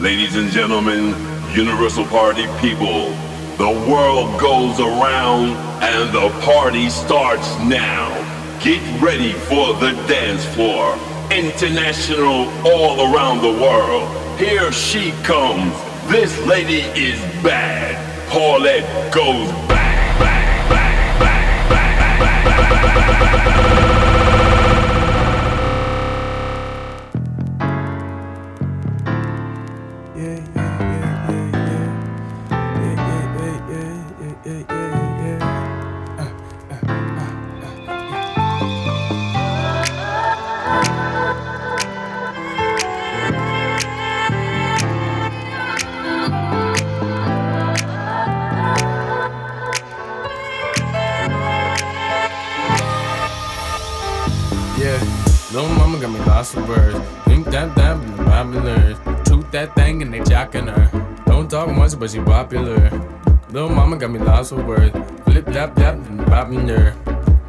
Ladies and gentlemen, Universal Party people, the world goes around and the party starts now. Get ready for the dance floor. International all around the world. Here she comes. This lady is bad. Paulette goes back, back, back, back, back, back, back, back, back. But she popular. Little mama got me lots of words. Flip tap tap and popular.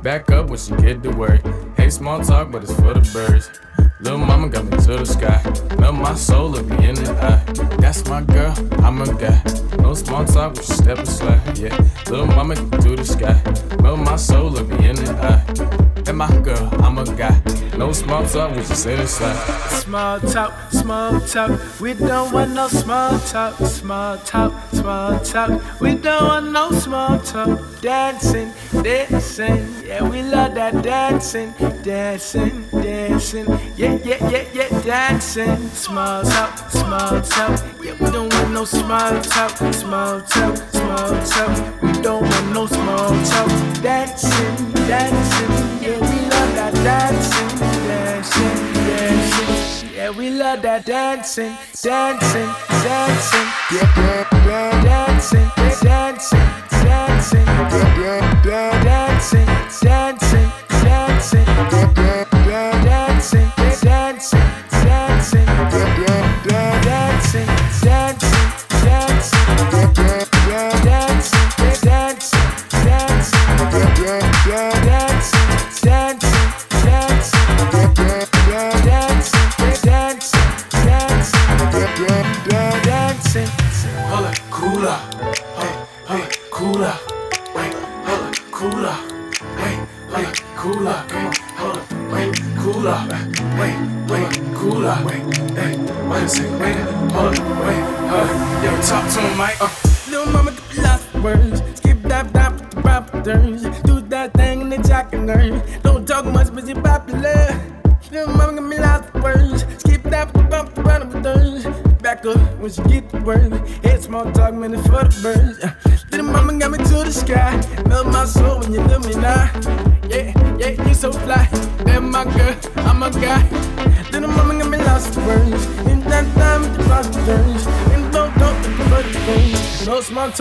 Back up when she get to work. Hey, small talk, but it's for the birds. Little mama got me to the sky. Love my soul, look me in the eye. That's my girl, I'm a guy. No small talk, we step aside. No small talk, we just sit inside. Small talk, small talk. We don't want no small talk. Small talk, small talk. We don't want no small talk. Dancing, dancing. Yeah, we love that dancing, dancing, dancing. Yeah, yeah, yeah, yeah, dancing. Small talk, small talk. Yeah, we don't want no small talk. Small talk, small talk. We don't want no small talk. Dancing, dancing. Yeah we love that dancing, da dancing, dancing, dancing, yeah, dancing. dancing.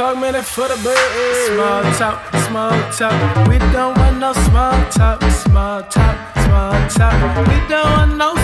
Talk, man, it's for the birds. Small talk, small talk. We don't want no small talk, small talk, small talk. We don't want no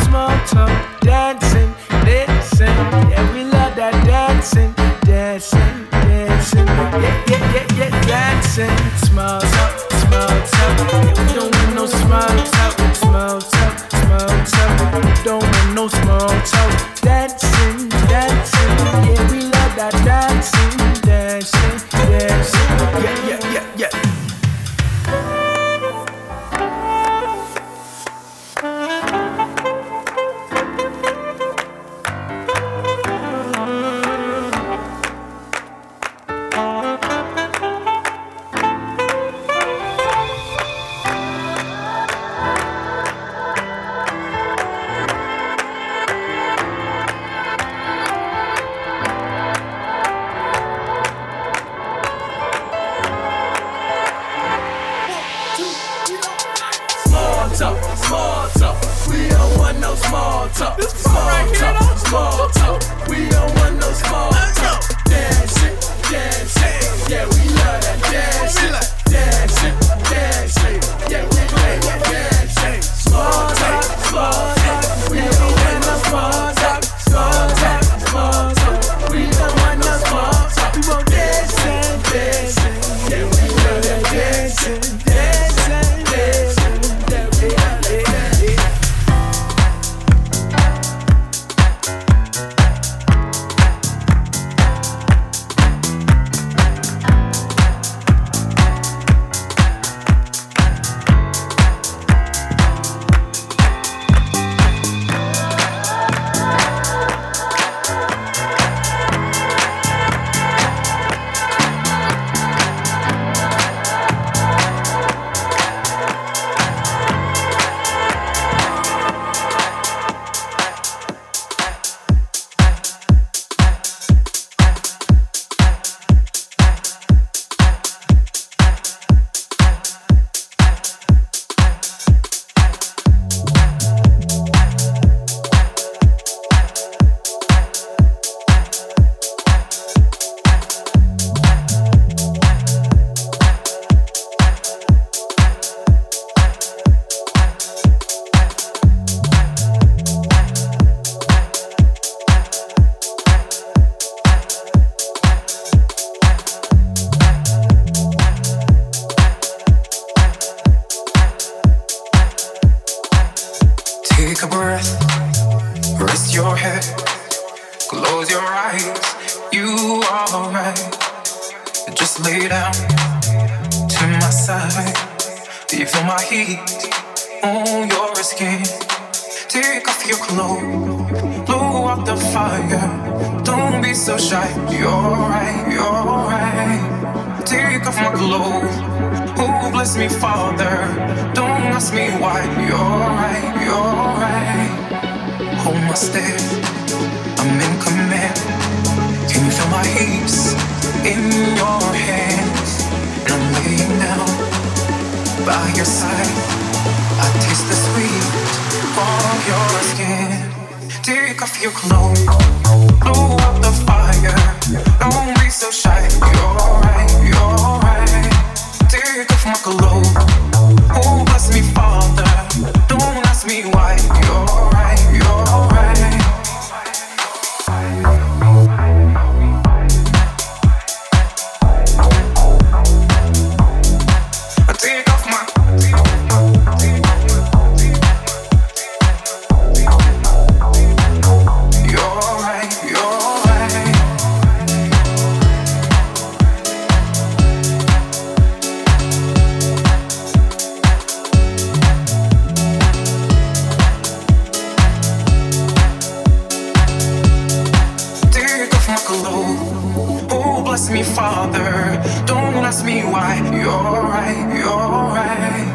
you're right, you're right.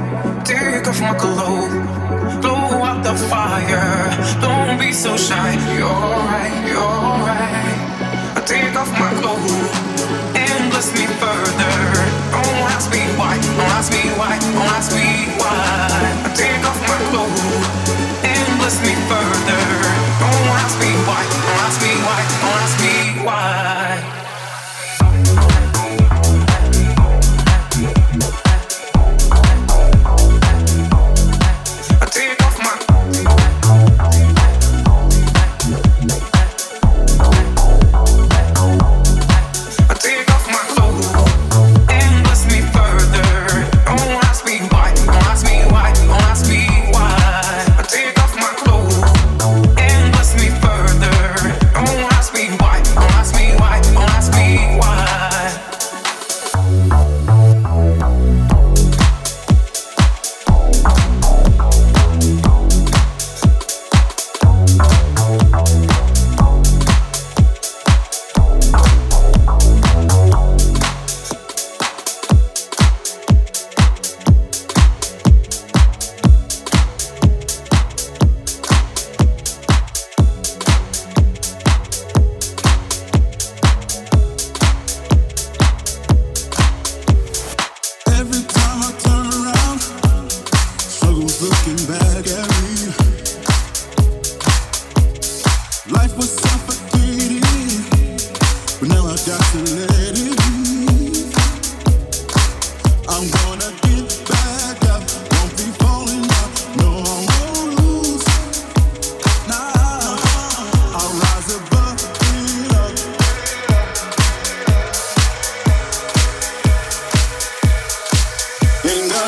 Take off my clothes, blow out the fire. Don't be so shy, you're right, you're right. Take off my clothes and bless me further. Don't ask me why, don't ask me why, don't ask me why. Take off my clothes and bless me further. Don't ask me why.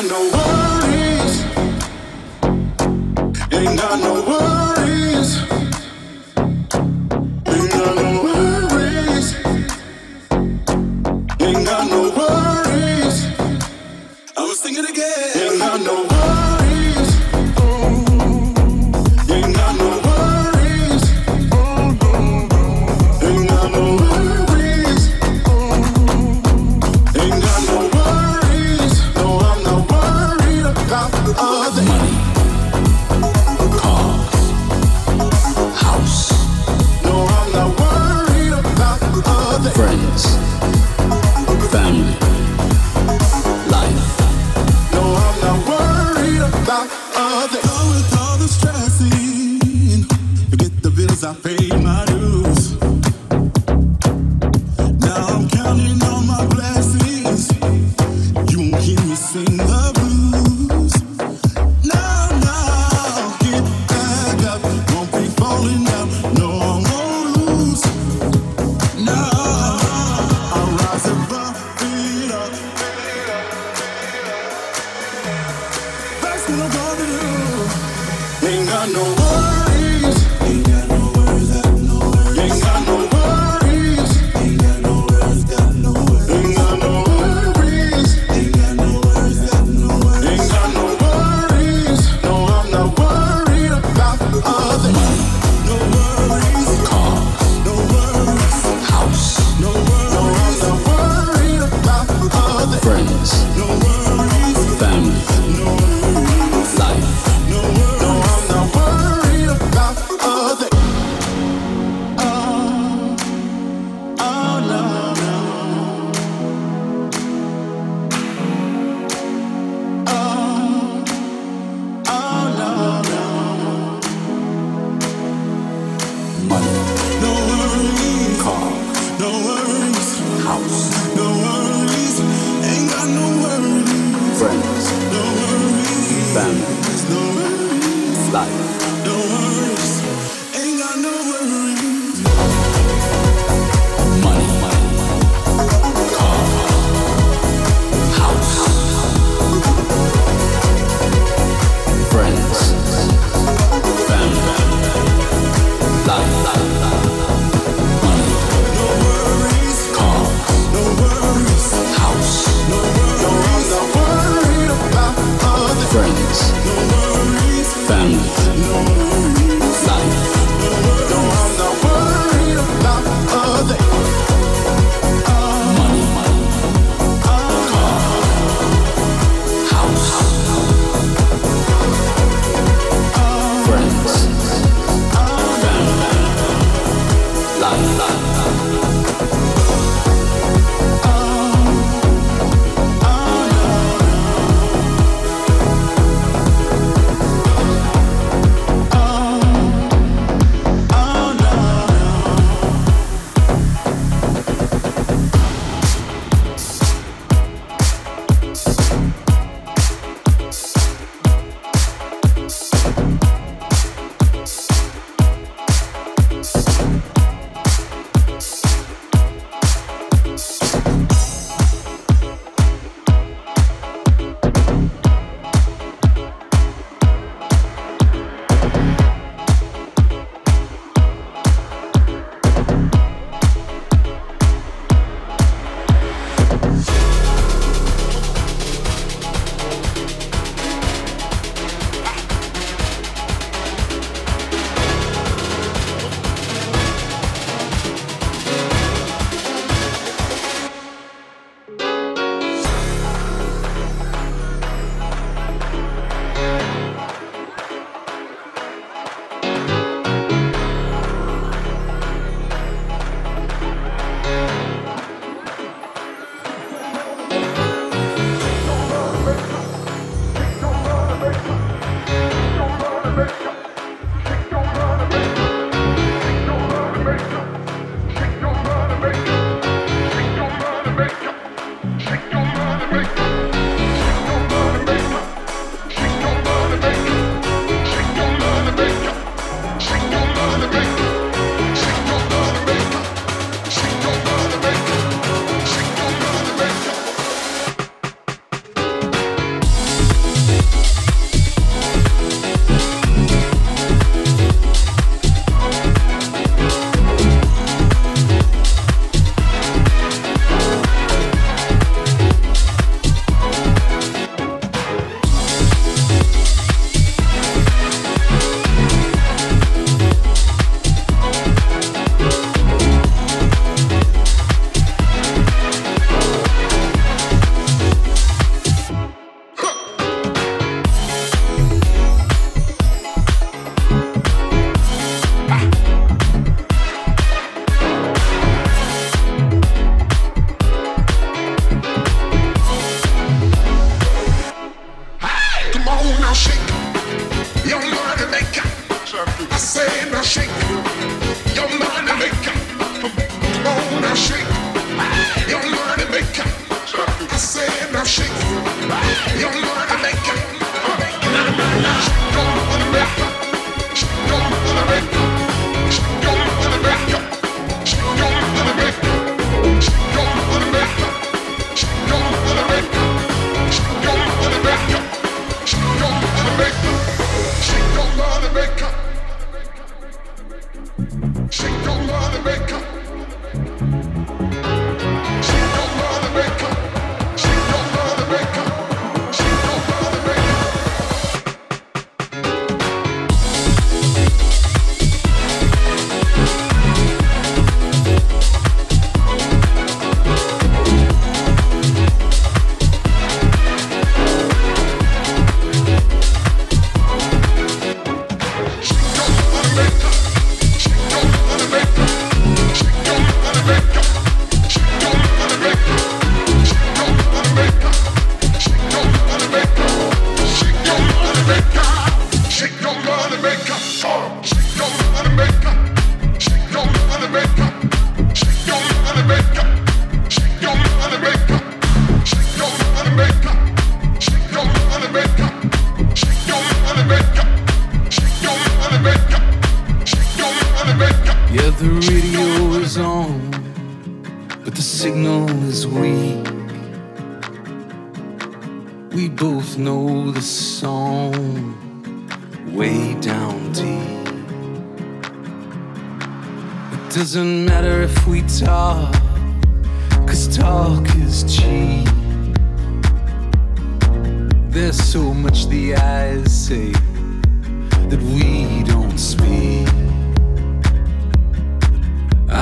Ain't got no worries. Ain't got no worries.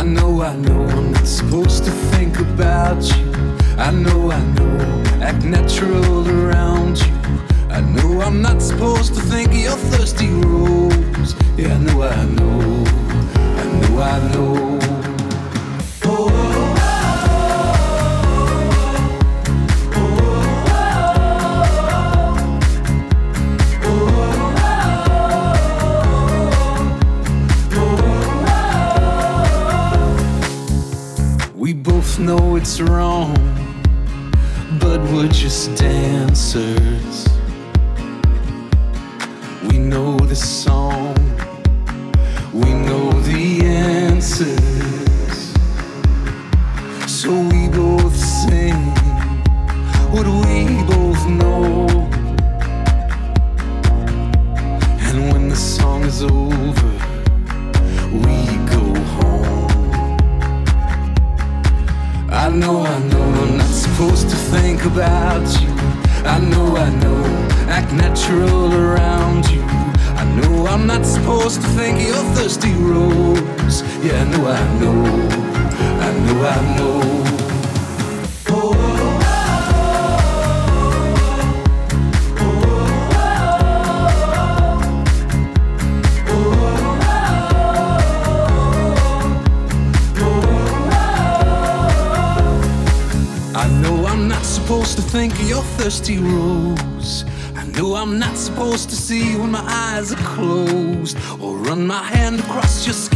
I know, I know I'm not supposed to think about you. I know, I know, act natural around you. I know I'm not supposed to think you're thirsty rose. Yeah, I know, I know, I know, I know. know it's wrong, but we're just dancers. We know the song, we know the answer. dusty roads. I know I'm not supposed to see when my eyes are closed, or run my hand across your skin.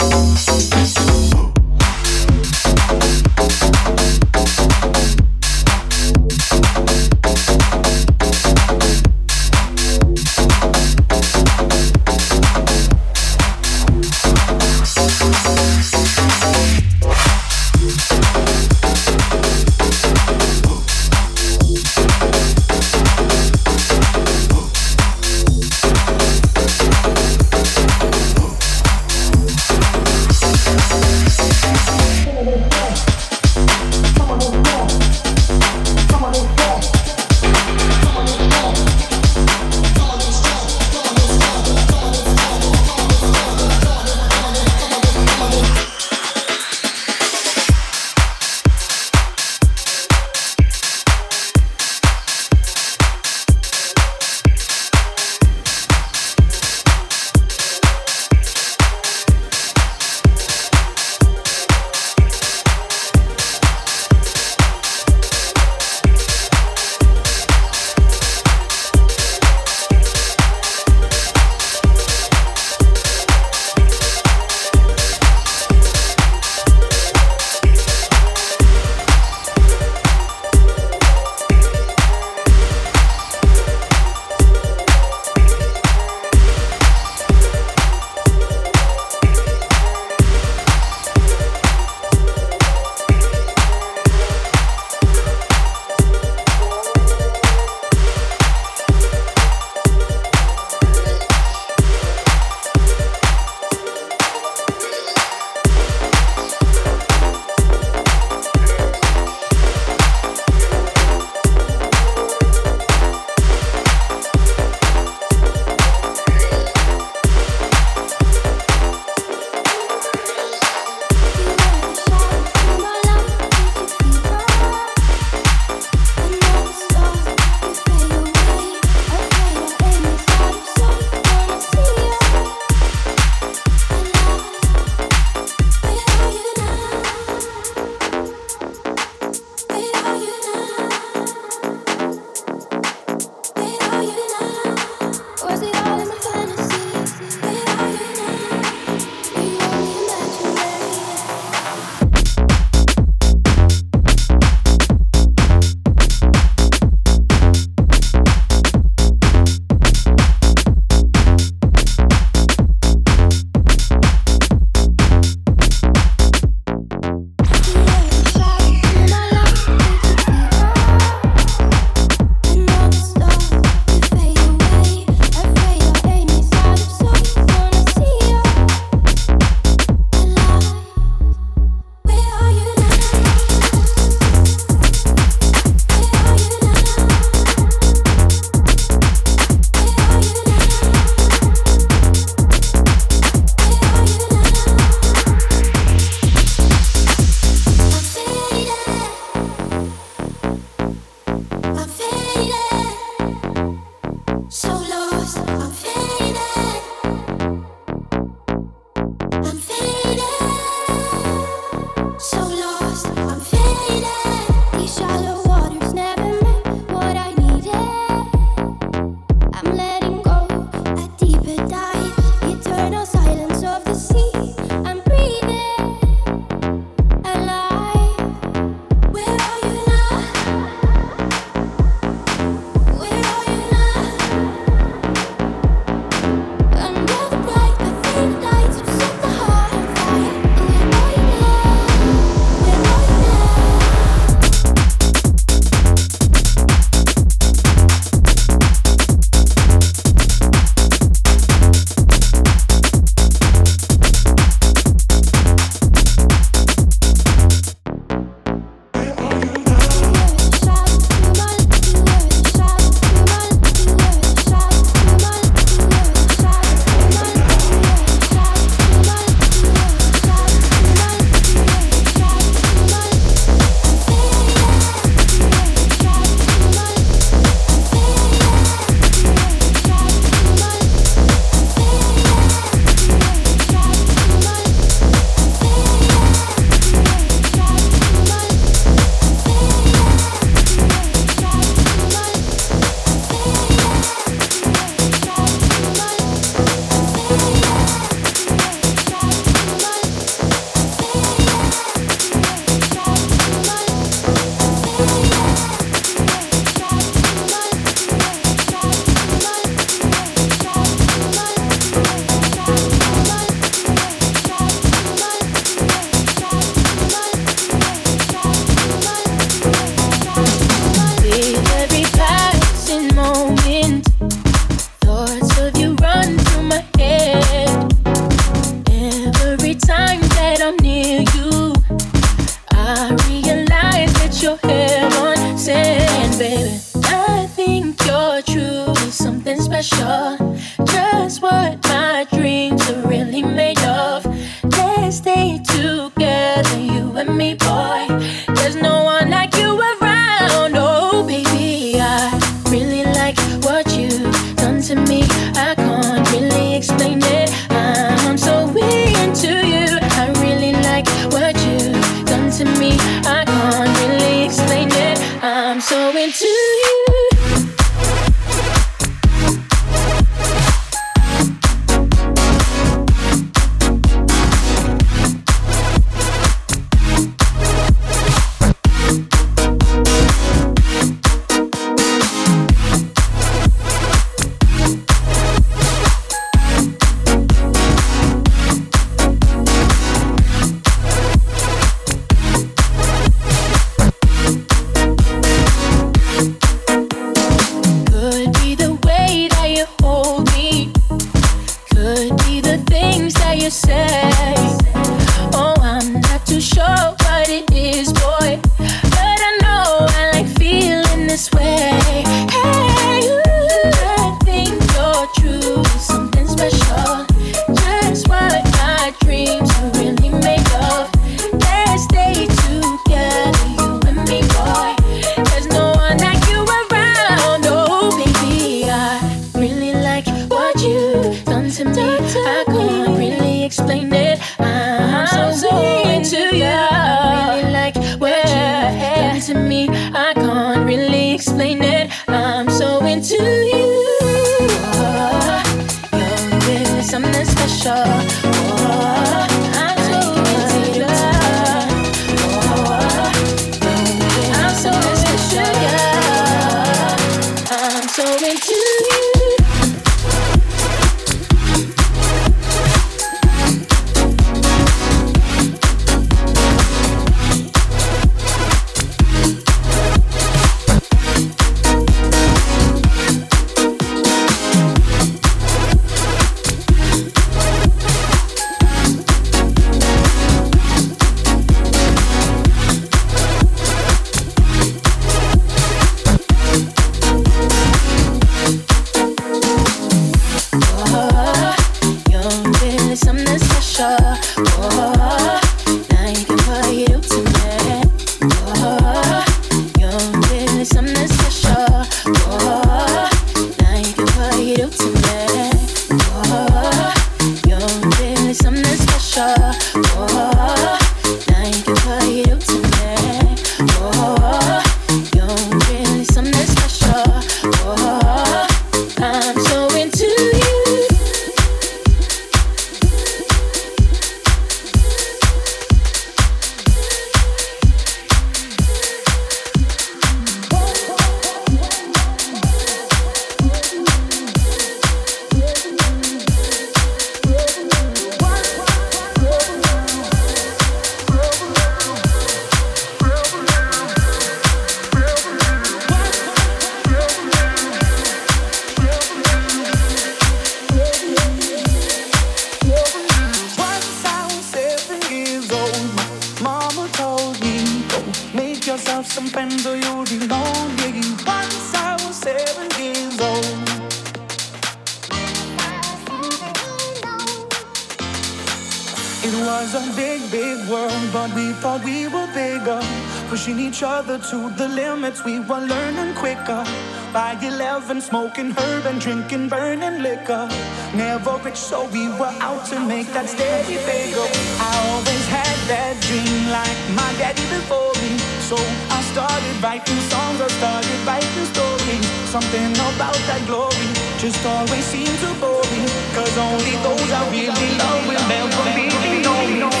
Smoking herb and drinking burning liquor. Never rich, so we were out to make that steady bagel. I always had that dream like my daddy before me. So I started writing songs, I started writing stories. Something about that glory just always seemed to bore me. Cause only those I really love will never really know me.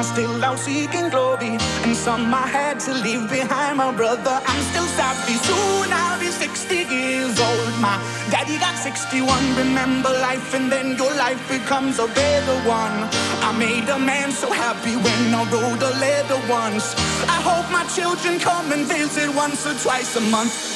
Know still out seeking glory, and some I had to leave behind. My brother, I'm still savvy. Soon I'll be 60 years old. My daddy got 61. Remember life, and then your life becomes a better one. I made a man so happy when I rode a leather once. I hope my children come and visit once or twice a month.